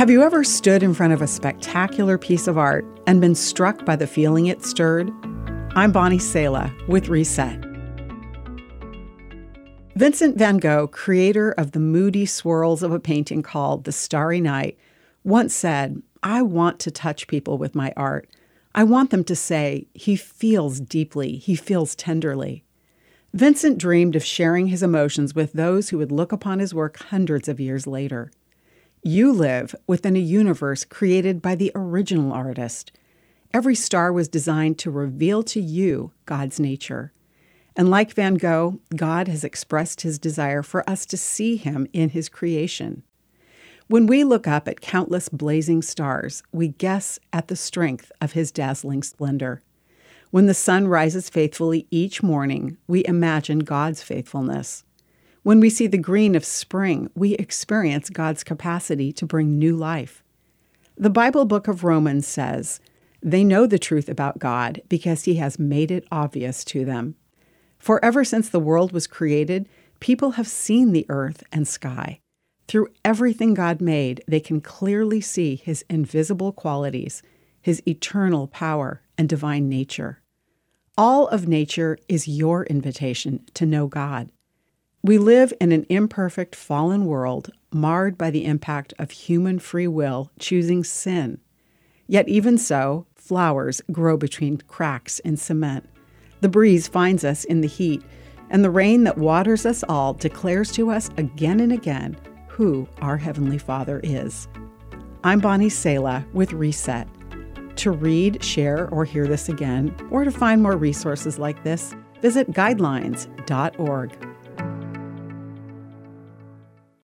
Have you ever stood in front of a spectacular piece of art and been struck by the feeling it stirred? I'm Bonnie Sala with Reset. Vincent van Gogh, creator of the moody swirls of a painting called The Starry Night, once said, I want to touch people with my art. I want them to say, he feels deeply, he feels tenderly. Vincent dreamed of sharing his emotions with those who would look upon his work hundreds of years later. You live within a universe created by the original artist. Every star was designed to reveal to you God's nature. And like Van Gogh, God has expressed his desire for us to see him in his creation. When we look up at countless blazing stars, we guess at the strength of his dazzling splendor. When the sun rises faithfully each morning, we imagine God's faithfulness. When we see the green of spring, we experience God's capacity to bring new life. The Bible book of Romans says, They know the truth about God because he has made it obvious to them. For ever since the world was created, people have seen the earth and sky. Through everything God made, they can clearly see his invisible qualities, his eternal power, and divine nature. All of nature is your invitation to know God. We live in an imperfect, fallen world marred by the impact of human free will choosing sin. Yet, even so, flowers grow between cracks in cement. The breeze finds us in the heat, and the rain that waters us all declares to us again and again who our Heavenly Father is. I'm Bonnie Sala with Reset. To read, share, or hear this again, or to find more resources like this, visit guidelines.org.